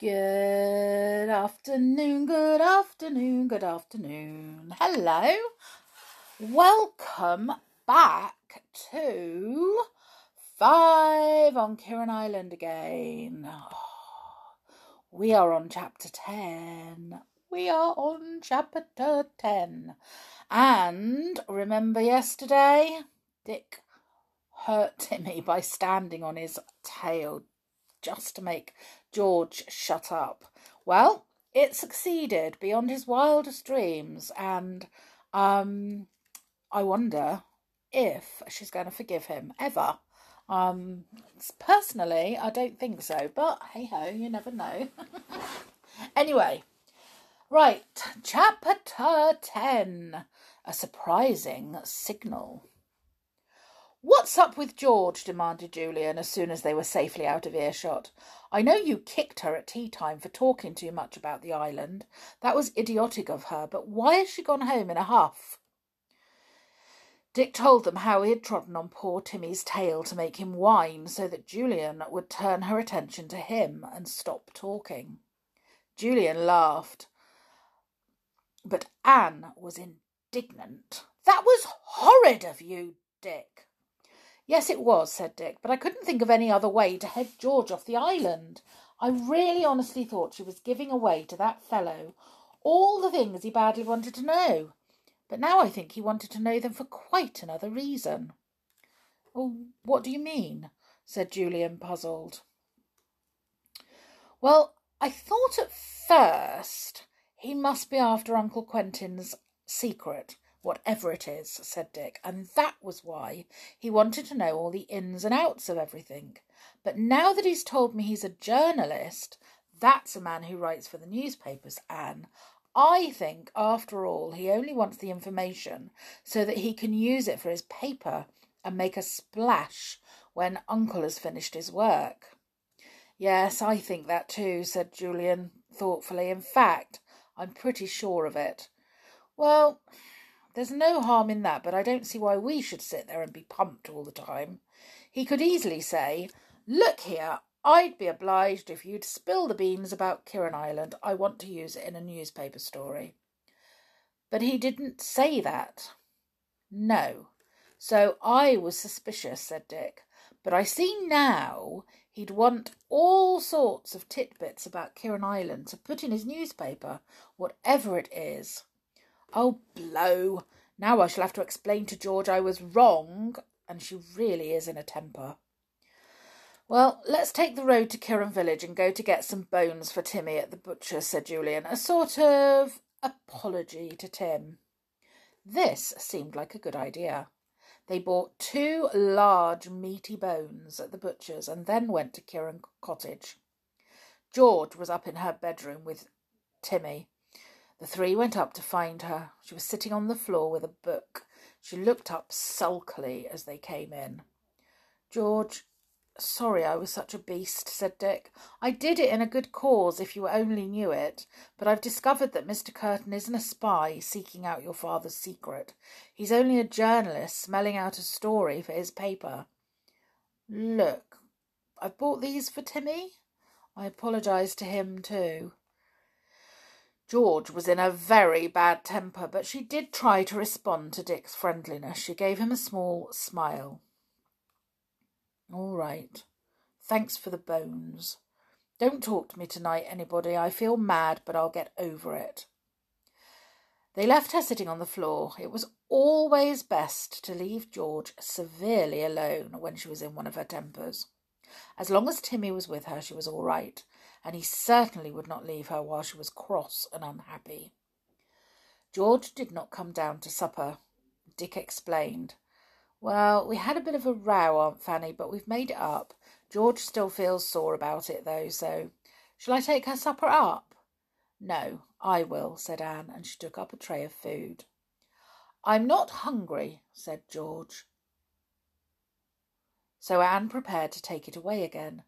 Good afternoon, good afternoon, good afternoon. Hello. Welcome back to Five on Kirrin Island again. we are on chapter 10. We are on chapter 10. And remember yesterday? Dick hurt Timmy by standing on his tail just to make George shut up. Well, it succeeded beyond his wildest dreams, and um, I wonder if she's going to forgive him ever. Um, personally, I don't think so, but hey ho, you never know. anyway, right, chapter 10 A Surprising Signal. What's up with George? demanded Julian as soon as they were safely out of earshot. I know you kicked her at tea time for talking too much about the island. That was idiotic of her, but why has she gone home in a huff? Dick told them how he had trodden on poor Timmy's tail to make him whine so that Julian would turn her attention to him and stop talking. Julian laughed, but Anne was indignant. That was horrid of you, Dick. Yes, it was, said Dick, but I couldn't think of any other way to head George off the island. I really honestly thought she was giving away to that fellow all the things he badly wanted to know. But now I think he wanted to know them for quite another reason. Oh, what do you mean? said Julian, puzzled. Well, I thought at first he must be after Uncle Quentin's secret whatever it is, said Dick, and that was why he wanted to know all the ins and outs of everything. But now that he's told me he's a journalist, that's a man who writes for the newspapers, Anne. I think, after all, he only wants the information so that he can use it for his paper and make a splash when Uncle has finished his work. Yes, I think that too, said Julian thoughtfully. In fact, I'm pretty sure of it. Well, there's no harm in that, but I don't see why we should sit there and be pumped all the time. He could easily say, Look here, I'd be obliged if you'd spill the beans about Kirrin Island. I want to use it in a newspaper story. But he didn't say that. No. So I was suspicious, said Dick. But I see now he'd want all sorts of titbits about Kirrin Island to put in his newspaper, whatever it is. Oh, blow! Now I shall have to explain to George I was wrong, and she really is in a temper. Well, let's take the road to Kirrin village and go to get some bones for Timmy at the butcher's, said Julian, a sort of apology to Tim. This seemed like a good idea. They bought two large meaty bones at the butcher's and then went to Kirrin cottage. George was up in her bedroom with Timmy. The three went up to find her. She was sitting on the floor with a book. She looked up sulkily as they came in. George, sorry I was such a beast, said Dick. I did it in a good cause, if you only knew it. But I've discovered that Mr. Curton isn't a spy seeking out your father's secret. He's only a journalist smelling out a story for his paper. Look, I've bought these for Timmy. I apologise to him too. George was in a very bad temper, but she did try to respond to Dick's friendliness. She gave him a small smile. All right. Thanks for the bones. Don't talk to me tonight, anybody. I feel mad, but I'll get over it. They left her sitting on the floor. It was always best to leave George severely alone when she was in one of her tempers. As long as Timmy was with her, she was all right, and he certainly would not leave her while she was cross and unhappy. George did not come down to supper. Dick explained. Well, we had a bit of a row, Aunt Fanny, but we've made it up. George still feels sore about it, though, so shall I take her supper up? No, I will, said Anne, and she took up a tray of food. I'm not hungry, said George. So Anne prepared to take it away again.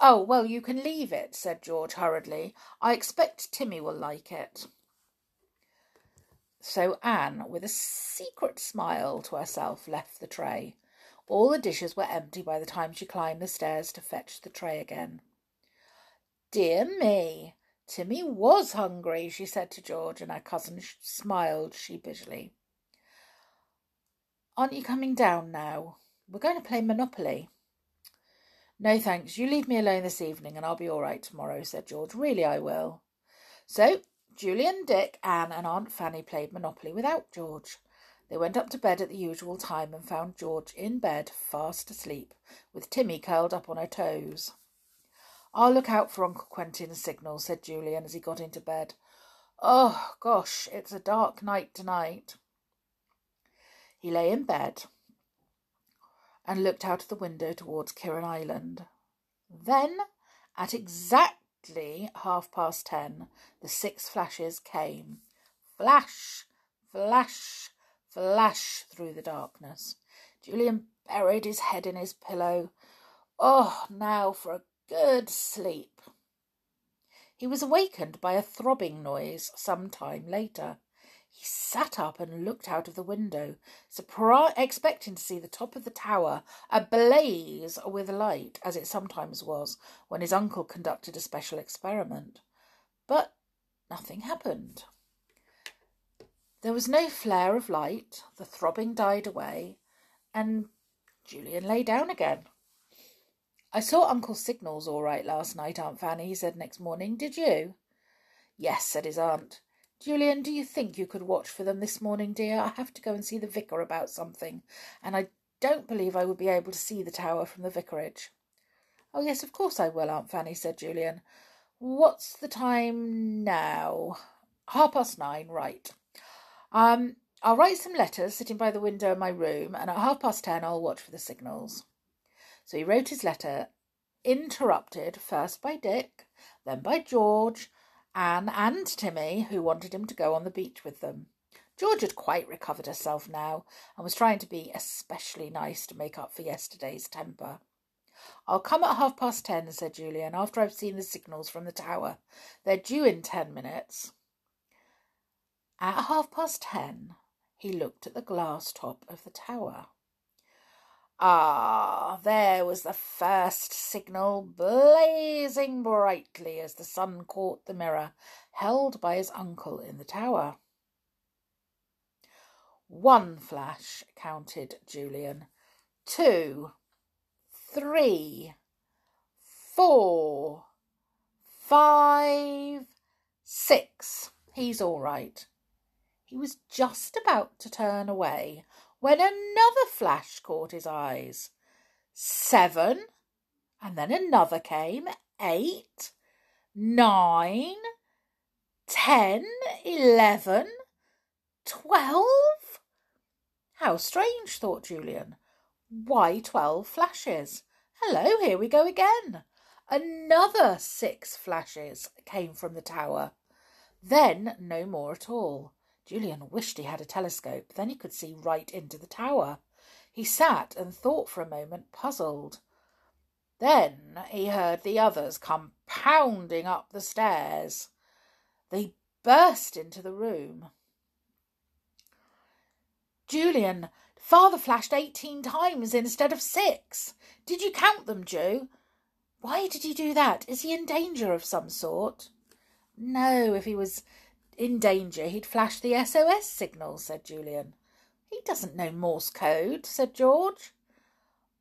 Oh, well, you can leave it, said George hurriedly. I expect Timmy will like it. So Anne, with a secret smile to herself, left the tray. All the dishes were empty by the time she climbed the stairs to fetch the tray again. Dear me, Timmy was hungry, she said to George, and her cousin smiled sheepishly. Aren't you coming down now? We're going to play Monopoly. No, thanks. You leave me alone this evening and I'll be all right tomorrow, said George. Really, I will. So, Julian, Dick, Anne, and Aunt Fanny played Monopoly without George. They went up to bed at the usual time and found George in bed, fast asleep, with Timmy curled up on her toes. I'll look out for Uncle Quentin's signal, said Julian as he got into bed. Oh, gosh, it's a dark night tonight. He lay in bed and looked out of the window towards Kirrin Island. Then, at exactly half past ten, the six flashes came. Flash, flash, flash through the darkness. Julian buried his head in his pillow. Oh, now for a good sleep. He was awakened by a throbbing noise some time later. He sat up and looked out of the window, surpri- expecting to see the top of the tower ablaze with light, as it sometimes was when his uncle conducted a special experiment. But nothing happened. There was no flare of light, the throbbing died away, and Julian lay down again. I saw Uncle's signals all right last night, Aunt Fanny, he said next morning. Did you? Yes, said his aunt. Julian, do you think you could watch for them this morning, dear? I have to go and see the vicar about something, and I don't believe I would be able to see the tower from the vicarage. Oh, yes, of course I will, Aunt Fanny, said Julian. What's the time now? Half past nine, right. Um, I'll write some letters sitting by the window in my room, and at half past ten I'll watch for the signals. So he wrote his letter, interrupted first by Dick, then by George, Anne, and Timmy, who wanted him to go on the beach with them. George had quite recovered herself now and was trying to be especially nice to make up for yesterday's temper. I'll come at half past ten, said Julian, after I've seen the signals from the tower. They're due in ten minutes. At half past ten, he looked at the glass top of the tower. Ah, there was the first signal blazing brightly as the sun caught the mirror held by his uncle in the tower. One flash, counted Julian. Two, three, four, five, six. He's all right. He was just about to turn away when another flash caught his eyes. Seven, and then another came. Eight, nine, ten, eleven, twelve. How strange, thought Julian. Why twelve flashes? Hello, here we go again. Another six flashes came from the tower. Then no more at all. Julian wished he had a telescope, then he could see right into the tower. He sat and thought for a moment, puzzled. Then he heard the others come pounding up the stairs. They burst into the room. Julian, father flashed eighteen times instead of six. Did you count them, Ju? Why did he do that? Is he in danger of some sort? No, if he was in danger, he'd flash the SOS signal, said Julian. He doesn't know Morse code, said George.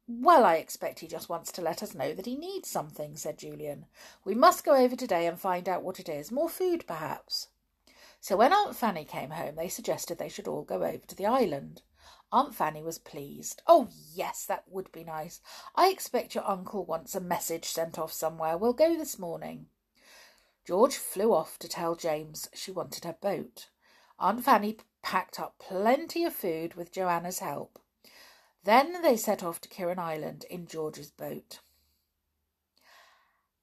Well, I expect he just wants to let us know that he needs something, said Julian. We must go over today and find out what it is. More food, perhaps. So when Aunt Fanny came home, they suggested they should all go over to the island. Aunt Fanny was pleased. Oh, yes, that would be nice. I expect your uncle wants a message sent off somewhere. We'll go this morning. George flew off to tell James she wanted her boat. Aunt Fanny packed up plenty of food with Joanna's help. Then they set off to Kirrin Island in George's boat.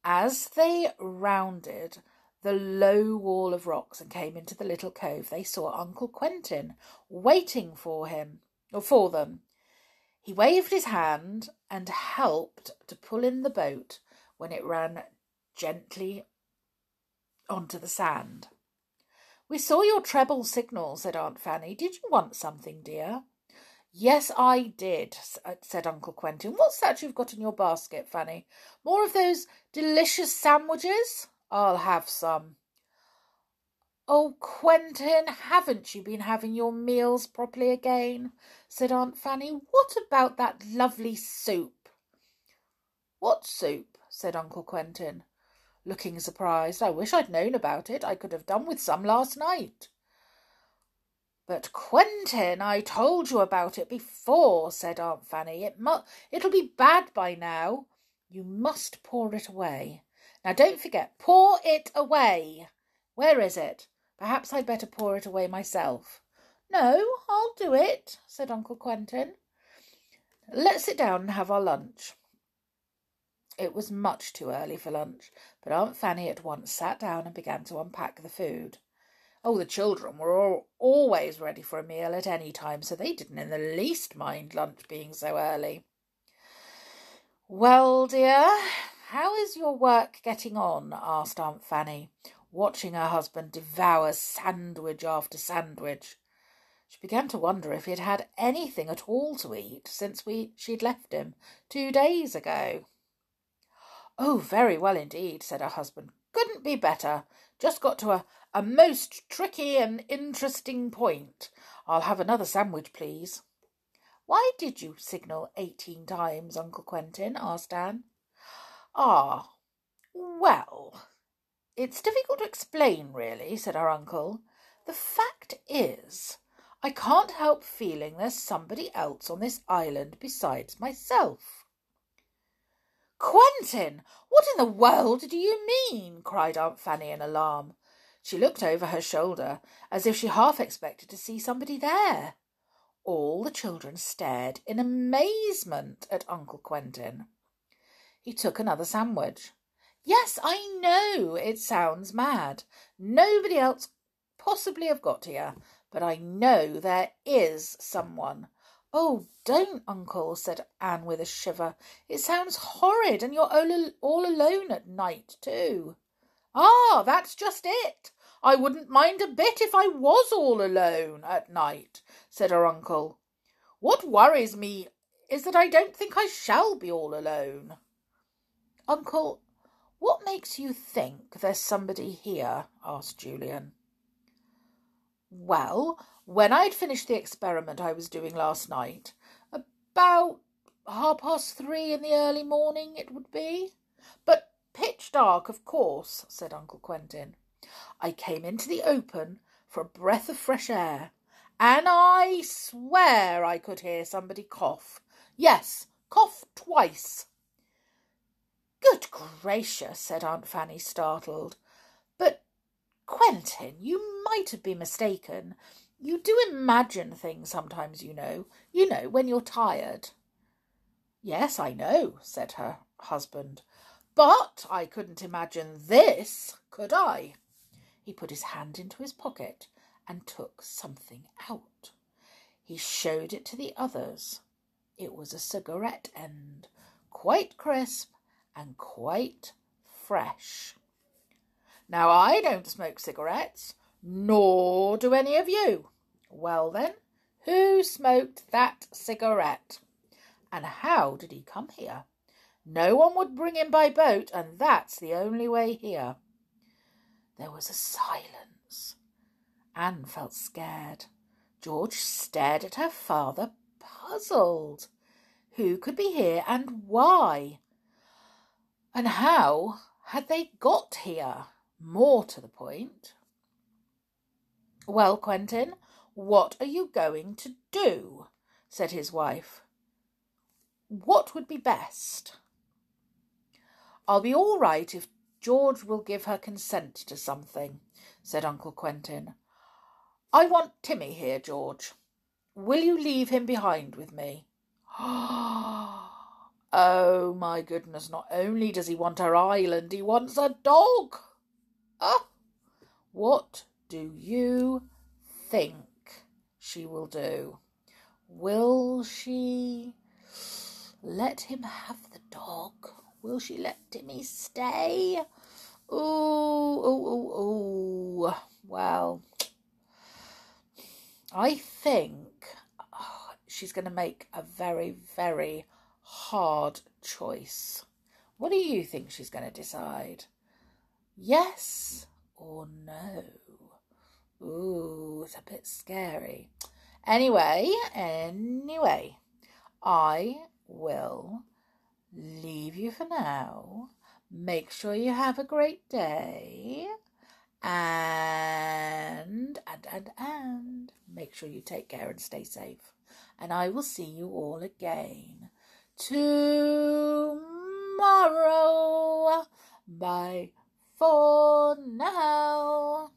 As they rounded the low wall of rocks and came into the little cove, they saw Uncle Quentin waiting for him or for them. He waved his hand and helped to pull in the boat when it ran gently onto the sand. We saw your treble signal, said Aunt Fanny. Did you want something, dear? Yes, I did, uh, said Uncle Quentin. What's that you've got in your basket, Fanny? More of those delicious sandwiches? I'll have some. Oh, Quentin, haven't you been having your meals properly again? said Aunt Fanny. What about that lovely soup? What soup? said Uncle Quentin, looking surprised. I wish I'd known about it. I could have done with some last night. But Quentin, I told you about it before, said Aunt Fanny. It mu- it'll be bad by now. You must pour it away. Now don't forget, pour it away. Where is it? Perhaps I'd better pour it away myself. No, I'll do it, said Uncle Quentin. Let's sit down and have our lunch. It was much too early for lunch, but Aunt Fanny at once sat down and began to unpack the food. Oh, the children were all, always ready for a meal at any time, so they didn't in the least mind lunch being so early. Well, dear, how is your work getting on? asked Aunt Fanny, watching her husband devour sandwich after sandwich. She began to wonder if he had had anything at all to eat since we she'd left him two days ago. Oh, very well indeed, said her husband. Couldn't be better. Just got to a, a most tricky and interesting point. I'll have another sandwich, please. Why did you signal eighteen times, Uncle Quentin? asked Anne. Ah, well, it's difficult to explain, really, said her uncle. The fact is, I can't help feeling there's somebody else on this island besides myself. Quentin, what in the world do you mean? cried Aunt Fanny in alarm. She looked over her shoulder as if she half expected to see somebody there. All the children stared in amazement at Uncle Quentin. He took another sandwich. Yes, I know it sounds mad. Nobody else possibly have got here, but I know there is someone. Oh, don't, Uncle, said Anne with a shiver. It sounds horrid, and you're all, all alone at night, too. Ah, that's just it. I wouldn't mind a bit if I was all alone at night, said her uncle. What worries me is that I don't think I shall be all alone. Uncle, what makes you think there's somebody here? asked Julian. Well, when I'd finished the experiment I was doing last night, about half past three in the early morning it would be. But pitch dark, of course, said Uncle Quentin. I came into the open for a breath of fresh air, and I swear I could hear somebody cough. Yes, cough twice. Good gracious, said Aunt Fanny, startled. But, Quentin, you might have been mistaken. You do imagine things sometimes, you know. You know, when you're tired. Yes, I know, said her husband. But I couldn't imagine this, could I? He put his hand into his pocket and took something out. He showed it to the others. It was a cigarette end, quite crisp and quite fresh. Now, I don't smoke cigarettes, nor do any of you. Well, then, who smoked that cigarette? And how did he come here? No one would bring him by boat, and that's the only way here. There was a silence. Anne felt scared. George stared at her father, puzzled. Who could be here and why? And how had they got here? More to the point. Well, Quentin, what are you going to do? said his wife. What would be best? I'll be all right if George will give her consent to something, said Uncle Quentin. I want Timmy here, George. Will you leave him behind with me? oh, my goodness, not only does he want her island, he wants a dog. Ah, what do you think she will do? Will she let him have the dog? Will she let Timmy stay? Ooh, ooh, ooh, ooh. Well, I think oh, she's going to make a very, very hard choice. What do you think she's going to decide? Yes or no? Ooh, it's a bit scary. Anyway, anyway, I will leave you for now. Make sure you have a great day. And, and, and, and, make sure you take care and stay safe. And I will see you all again tomorrow. Bye for now.